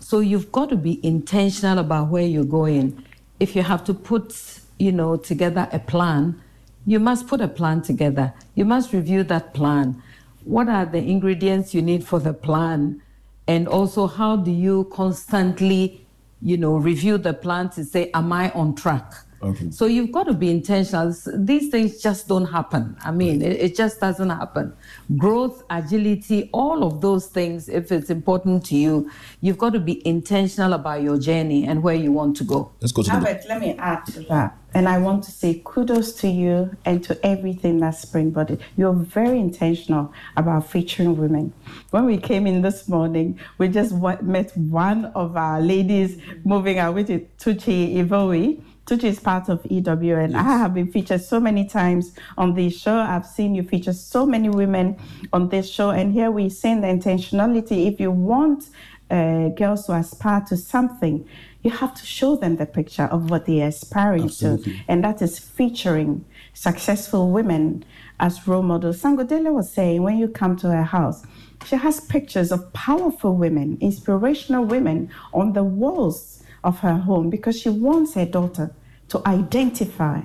So you've got to be intentional about where you're going. If you have to put, you know, together a plan, you must put a plan together. You must review that plan. What are the ingredients you need for the plan? And also, how do you constantly, you know, review the plan to say, am I on track? Okay. So you've got to be intentional. These things just don't happen. I mean, it, it just doesn't happen. Growth, agility, all of those things, if it's important to you, you've got to be intentional about your journey and where you want to go. Let's go to the Albert, let me add to that. And I want to say kudos to you and to everything that Springboard. You're very intentional about featuring women. When we came in this morning, we just wa- met one of our ladies moving out, which is Tuchi Ivoe. Tuchi is part of EW, and I have been featured so many times on this show. I've seen you feature so many women on this show, and here we're saying the intentionality. If you want uh, girls to aspire to something, you have to show them the picture of what they're aspiring Absolutely. to. And that is featuring successful women as role models. Sangodele was saying when you come to her house, she has pictures of powerful women, inspirational women on the walls of her home because she wants her daughter to identify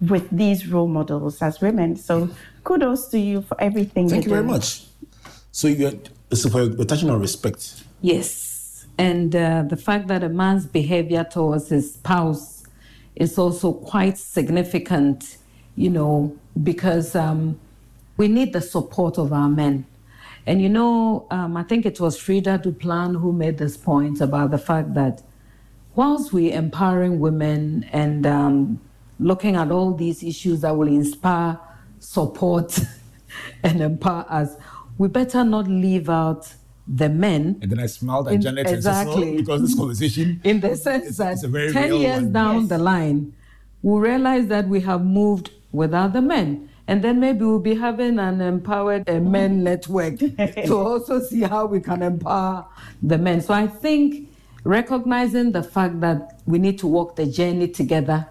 with these role models as women. So kudos to you for everything Thank you you're very much. So you're, so for, you're touching on respect. Yes. And uh, the fact that a man's behavior towards his spouse is also quite significant, you know, because um, we need the support of our men. And you know, um, I think it was Frida Duplan who made this point about the fact that whilst we're empowering women and um, looking at all these issues that will inspire, support, and empower us, we better not leave out the men. And then I smiled at In- Janet and exactly. Cecil because this conversation In the sense that it's a very 10 real years one. down the line, we'll realize that we have moved without the men. And then maybe we'll be having an empowered uh, men network to also see how we can empower the men. So I think recognizing the fact that we need to walk the journey together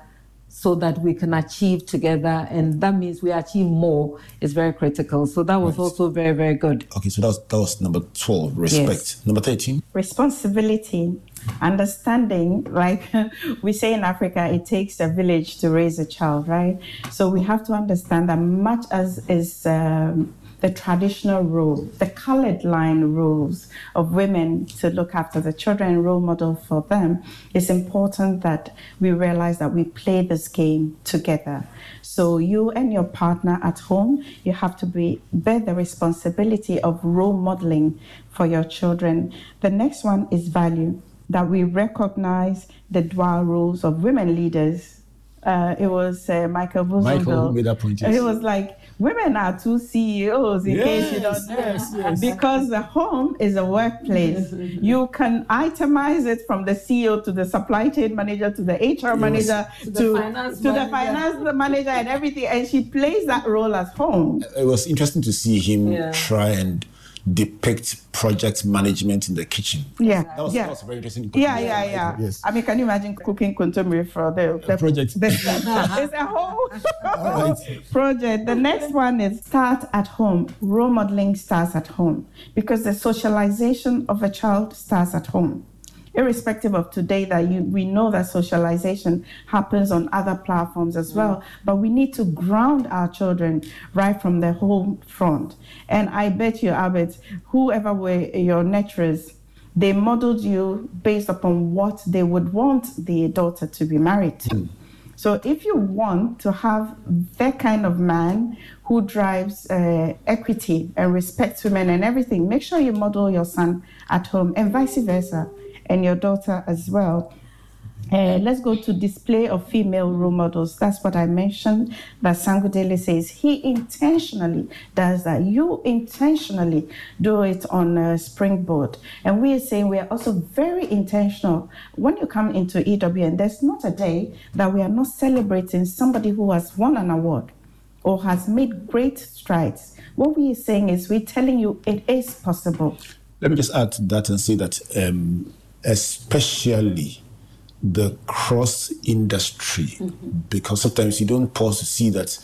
so that we can achieve together, and that means we achieve more, is very critical. So that was also very, very good. Okay, so that was, that was number 12, respect. Yes. Number 13, responsibility, understanding, like we say in Africa, it takes a village to raise a child, right? So we have to understand that much as is um, the traditional role, the colored line roles of women to look after the children, role model for them, it's important that we realize that we play this game together. So you and your partner at home, you have to be bear the responsibility of role modeling for your children. The next one is value. that we recognize the dual roles of women leaders. Uh, it was uh, Michael Vosenville. Michael made that point, yes. It was like women are two CEOs in case you don't know. yes, yes. Because the home is a workplace. you can itemize it from the CEO to the supply chain manager to the HR manager To to, the finance to the manager. finance manager and everything. And she plays that role at home. It was interesting to see him Yeah. try and depict project management in the kitchen. Yeah, That was, yeah. that was very interesting. Yeah, yeah, yeah. Yes. I mean, can you imagine cooking kontomire for the, the project? it's a whole project. The next one is start at home. Role modeling starts at home because the socialization of a child starts at home. Irrespective of today, that you, we know that socialization happens on other platforms as well, but we need to ground our children right from the home front. And I bet you, Albert, whoever were your nurturers, they modeled you based upon what they would want the daughter to be married to. So if you want to have that kind of man who drives uh, equity and respects women and everything, make sure you model your son at home and vice versa, and your daughter as well. Uh, let's go to display of female role models. That's what I mentioned. That Sangudele says he intentionally does that. You intentionally do it on a springboard, and we are saying we are also very intentional. When you come into EWN, there's not a day that we are not celebrating somebody who has won an award or has made great strides. What we are saying is we're telling you it is possible. Let me just add to that and say that, um, especially the cross industry, because sometimes you don't pause to see that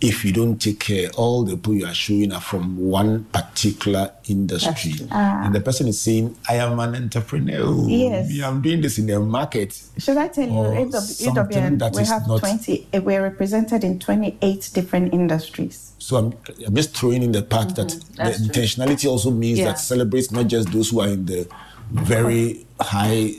if you don't take care, all the people you are showing are from one particular industry. Ah. And the person is saying, I am an entrepreneur. Yes. I'm doing this in the market. Should I tell you, Or AW- something EWN, that we is have not- 20, eh, we're represented in 28 different industries. So I'm, I'm just throwing in the part that the Mm-hmm. True. intentionality also means Yeah. that celebrates not just those who are in the very high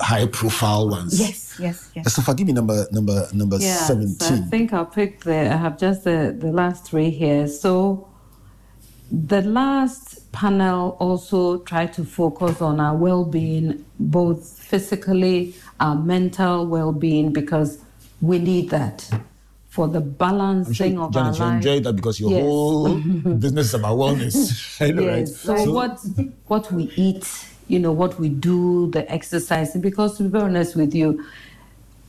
high profile ones. Yes, yes, yes. So forgive me number number number Yes, I think I'll pick the. I have just the, the last three here. So, the last panel also tried to focus on our well being, both physically, our mental well being, because we need that for the balancing sure, of Janet, you our life. enjoy that because your Yes. whole business is about wellness. I know, yes. right? So, what what we eat, you know, what we do, the exercising. Because to be honest with you,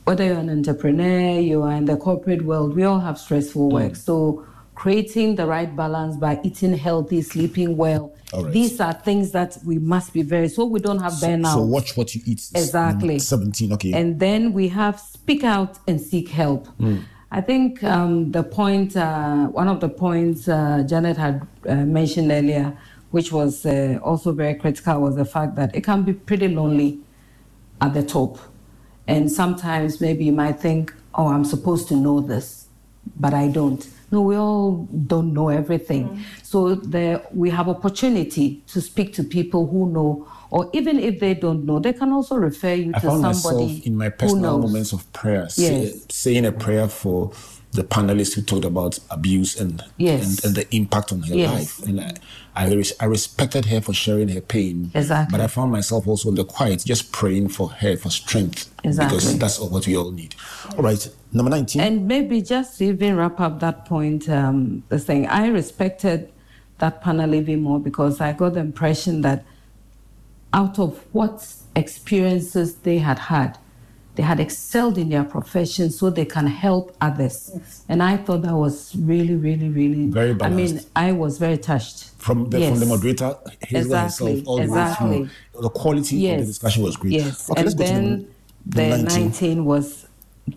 whether you're an entrepreneur, you are in the corporate world, we all have stressful work. So creating the right balance by eating healthy, sleeping well. Right. These are things that we must be very so we don't have burnout. So watch what you eat. Exactly. Seventeen. Okay. And then we have speak out and seek help. Mm. I think um, the point, uh, one of the points uh, Janet had uh, mentioned earlier, which was uh, also very critical, was the fact that it can be pretty lonely at the top. And sometimes maybe you might think, oh, I'm supposed to know this, but I don't. No, we all don't know everything. So there, we have opportunity to speak to people who know, or even if they don't know, they can also refer you I to found somebody myself in my personal moments of prayer, say- saying a prayer for the panelists who talked about abuse and Yes. and, and the impact on her Yes. life. And I, I, I respected her for sharing her pain. Exactly. But I found myself also in the quiet, just praying for her for strength. Exactly. Because that's all what we all need. All right, number 19. And maybe just to even wrap up that point, um, the thing, I respected that panel even more because I got the impression that out of what experiences they had had, they had excelled in their profession so they can help others. And I thought that was really, really, really. Very balanced. I mean. I was very touched. from the, from the moderator, Exactly, herself, all the exactly. way through. The quality of the discussion was great. Yes, Okay, and let's go to then number- the 19. 19. was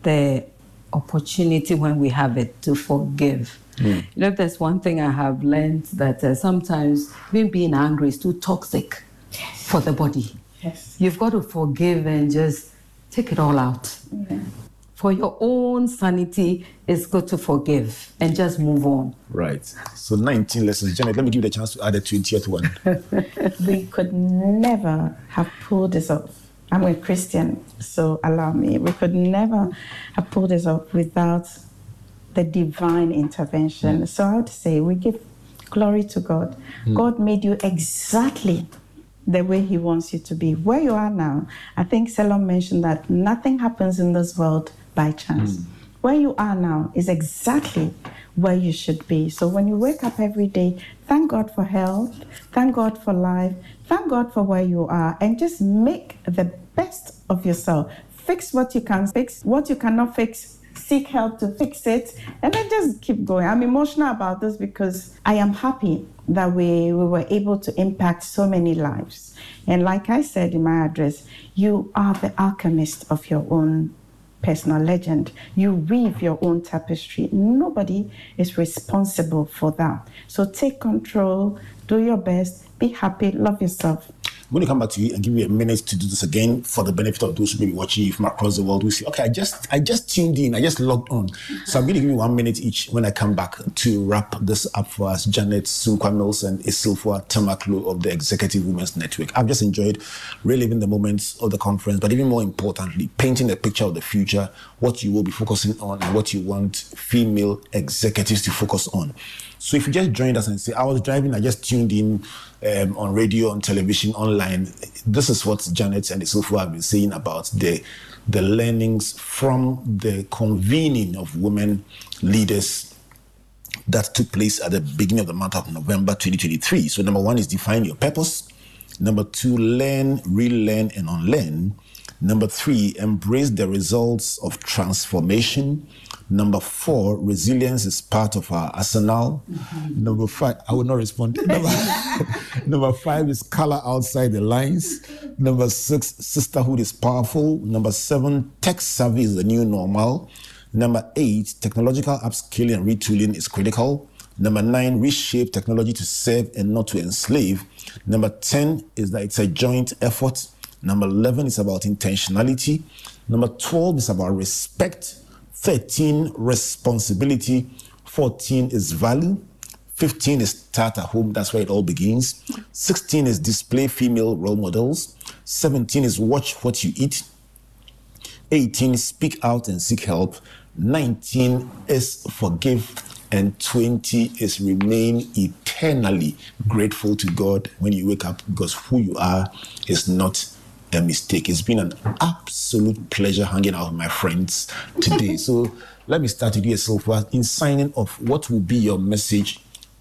the opportunity when we have it to forgive. Hmm. You know, there's one thing I have learned that uh, sometimes even being angry is too toxic for the body. Yes. You've got to forgive and just take it all out. For your own sanity, it's good to forgive and just move on. Right. So 19 lessons. Janet, let me give you the chance to add a 20th one. we could never have pulled this off. I'm a Christian, so allow me. We could never have pulled this off without the divine intervention. So I would say we give glory to God. Mm. God made you exactly the way He wants you to be. Where you are now, I think Selon mentioned that nothing happens in this world by chance. Hmm. Where you are now is exactly where you should be. So when you wake up every day, thank God for health, thank God for life, thank God for where you are, and just make the best of yourself. Fix what you can fix, what you cannot fix, seek help to fix it, and then just keep going. I'm emotional about this because I am happy that we, we were able to impact so many lives. And like I said in my address, you are the alchemist of your own personal legend. You weave your own tapestry. Nobody is responsible for that. So take control, do your best, be happy, love yourself. I'm going to come back to you and give you a minute to do this again for the benefit of those who may be watching you from across the world who say, okay, I just I just tuned in, I just logged on. So I'm going to give you one minute each when I come back to wrap this up for us. Janet Sunkwa Mills and Isilfua Tamakloe of the Executive Women's Network. I've just enjoyed reliving the moments of the conference, but even more importantly, painting a picture of the future, what you will be focusing on and what you want female executives to focus on. So if you just joined us and say, I was driving, I just tuned in um, on radio, on television, online, this is what Janet and Isofu have been saying about the, the learnings from the convening of women leaders that took place at the beginning of the month of November 2023. So number one is define your purpose. Number two, learn, relearn, and unlearn. Number three, embrace the results of transformation. Number four, resilience is part of our arsenal. Mm-hmm. Number five, I will not respond. Number, number five is color outside the lines. Number six, sisterhood is powerful. Number seven, tech savvy is the new normal. Number eight, technological upskilling and retooling is critical. Number nine, reshape technology to serve and not to enslave. Number 10 is that it's a joint effort. Number 11 is about intentionality. Number 12 is about respect. 13, responsibility. 14 is value. 15 is start at home. That's where it all begins. 16 is display female role models. 17 is watch what you eat. 18 speak out and seek help 19 is forgive and 20 is remain eternally grateful to god when you wake up because who you are is not a mistake it's been an absolute pleasure hanging out with my friends today so let me start with you Silva, in signing off what will be your message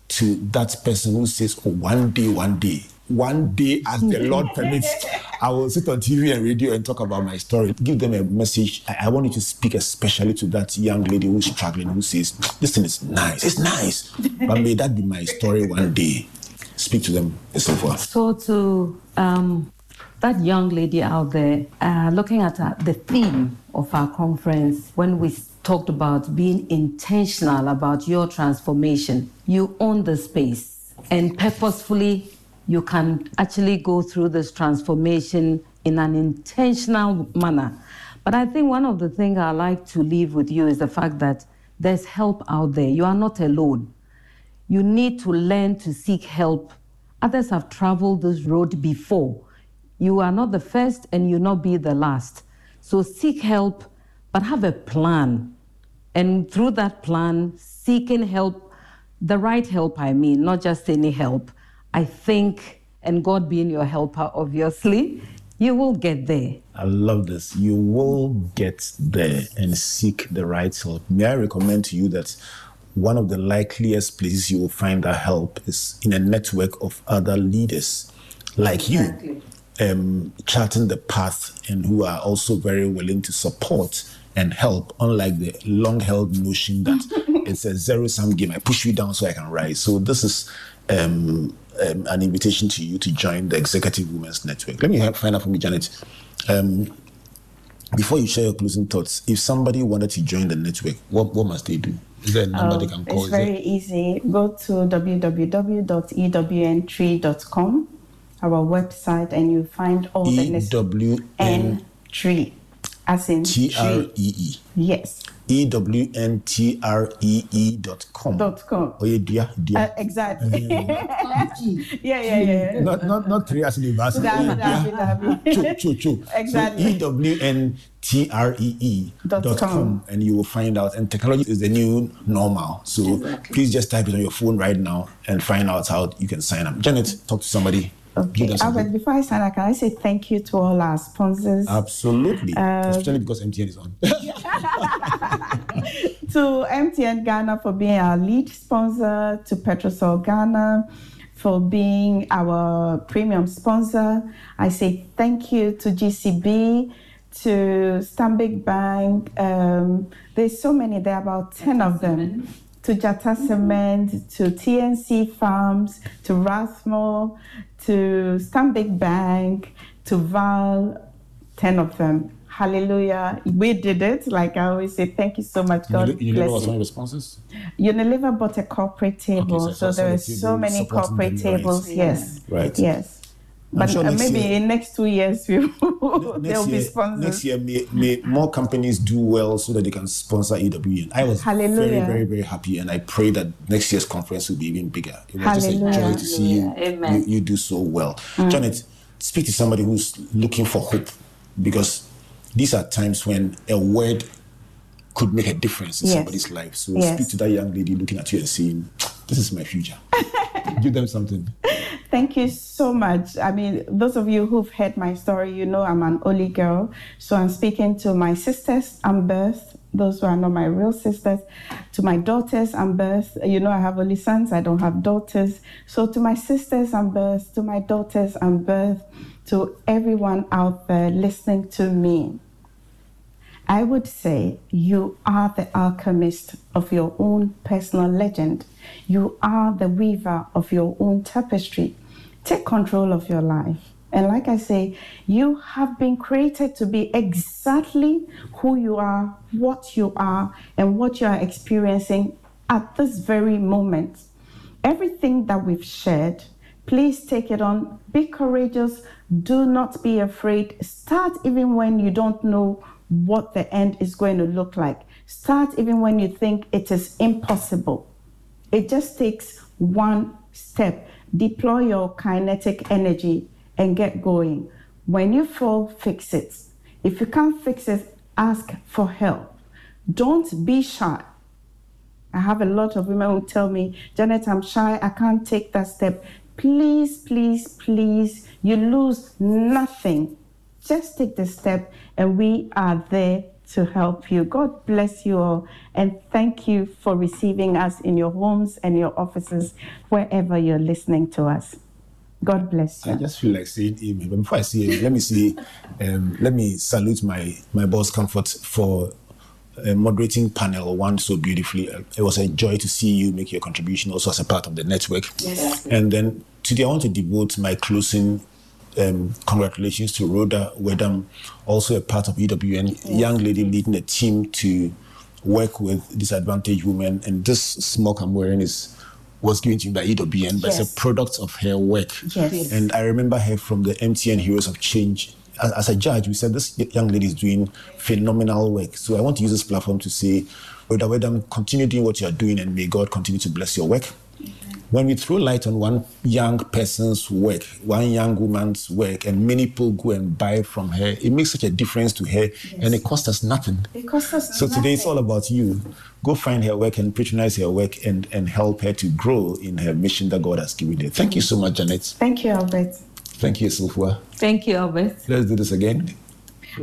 to that person who says oh one day one day one day as the lord permits I will sit on TV and radio and talk about my story. Give them a message. I, I want you to speak especially to that young lady who's struggling, who says, This thing is nice. It's nice. but may that be my story one day. Speak to them and so forth. So, to um, that young lady out there, uh, looking at uh, the theme of our conference, when we talked about being intentional about your transformation, you own the space and purposefully you can actually go through this transformation in an intentional manner. But I think one of the things I like to leave with you is the fact that there's help out there. You are not alone. You need to learn to seek help. Others have traveled this road before. You are not the first and you'll not be the last. So seek help, but have a plan. And through that plan, seeking help, the right help, I mean, not just any help. I think, and God being your helper, obviously, you will get there. I love this. You will get there and seek the right help. May I recommend to you that one of the likeliest places you will find that help is in a network of other leaders like you, um, charting the path and who are also very willing to support and help, unlike the long held notion that it's a zero sum game. I push you down so I can rise. So, this is um, um, an invitation to you to join the Executive Women's Network. Let me help find out from you, Janet. Um, before you share your closing thoughts, if somebody wanted to join the network, what, what must they do? Is there a number they can call? It's very easy. Go to www.ewn3.com, our website, and you find all the E necessary tree, as in T R. E E. Yes. E W N T R E E dot com. Dot com. Oh, yeah, dear, dear. Uh, exactly. yeah, yeah, yeah. not not not three as university. Dabi, dabi, dabi. Exactly. So E W N T R E E Dot com. com, and you will find out. And technology is the new normal. So please just type it on your phone right now and find out how you can sign up. Janet, talk to somebody. Okay, them something. Albert, before I sign out, can I say thank you to all our sponsors? Absolutely. Um, Especially because MTN is on. to MTN Ghana for being our lead sponsor, to Petrosol Ghana for being our premium sponsor. I say thank you to GCB, to Stanbic Bank. Um, there's so many, there are about 10 of them. To Jata Cement, to TNC Farms, to Rathmore, to Stanbic Bank, to Val, 10 of them. Hallelujah. We did it. Like I always say, thank you so much. God Unilever bless was you. one of the sponsors? Unilever bought a corporate table, so so, there also are so many corporate them, right. tables. Yes, Right. Yes, I'm but sure uh, maybe year- in next two years we will, next there'll be year, sponsors. next year may, may more companies do well so that they can sponsor EWN. I was very, Hallelujah. very, very happy, and I pray that next year's conference will be even bigger. It was just a joy to see you, you, you do so well. Mm. Janet, speak to somebody who's looking for hope because these are times when a word could make a difference in Yes. somebody's life. So Yes. speak to that young lady looking at you and saying, This is my future. Give them something. Thank you so much. I mean, those of you who've heard my story, you know I'm an only girl. So I'm speaking to my sisters, I'm birthed. Those who are not my real sisters. To my daughters, I'm birthed. You know, I have only sons, I don't have daughters. So to my sisters, I'm birthed. To my daughters, I'm birthed. To everyone out there listening to me, I would say you are the alchemist of your own personal legend. You are the weaver of your own tapestry. Take control of your life. And like I say, you have been created to be exactly who you are, what you are, and what you are experiencing at this very moment. Everything that we've shared, please take it on. Be courageous. Do not be afraid. Start even when you don't know what the end is going to look like. Start even when you think it is impossible. It just takes one step. Deploy your kinetic energy and get going. When you fall, fix it. If you can't fix it, ask for help. Don't be shy. I have a lot of women who tell me, Janet, I'm shy, I can't take that step. Please, please, please, you lose nothing. Just take the step, and we are there to help you. God bless you all, and thank you for receiving us in your homes and your offices, wherever you're listening to us. God bless you. I just feel like saying amen. But before I say amen, let me say, um, let me salute my my boss Comfort for uh, moderating panel one so beautifully. Uh, It was a joy to see you make your contribution also as a part of the network. Yes. And then today I want to devote my closing um, congratulations to Rhoda Wedam, also a part of EWN, young lady leading a team to work with disadvantaged women. And this smock I'm wearing is was given to me by EWN, but it's Yes. a product of her work. Yes. And I remember her from the MTN Heroes of Change. As, as a judge, we said this young lady is doing phenomenal work. So I want to use this platform to say, Rhoda Wedam, continue doing what you are doing and may God continue to bless your work. When we throw light on one young person's work, one young woman's work, and many people go and buy from her, it makes such a difference to her and it costs us nothing. It costs us So today it's all about you. Go find her work and patronize her work and, and help her to grow in her mission that God has given her. Thank you so much, Janet. Thank you, Albert. Thank you, Sylvia. Thank you, Albert. Let's do this again.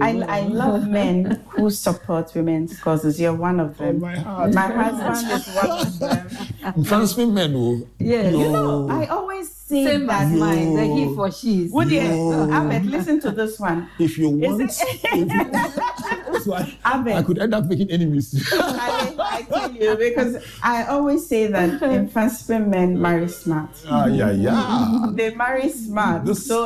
I, I love men who support women's causes. You're one of them. my, husband is one of them. Fancy men, oh. Yes. You know, I always say Same that. as mine, the he for she's. Would you, Yo. Listen to this one. If you Is want, it- so I, Albert. I could end up making enemies. I, I tell you because I always say that infant men marry smart. Ah, yeah, yeah. They marry smart. This- so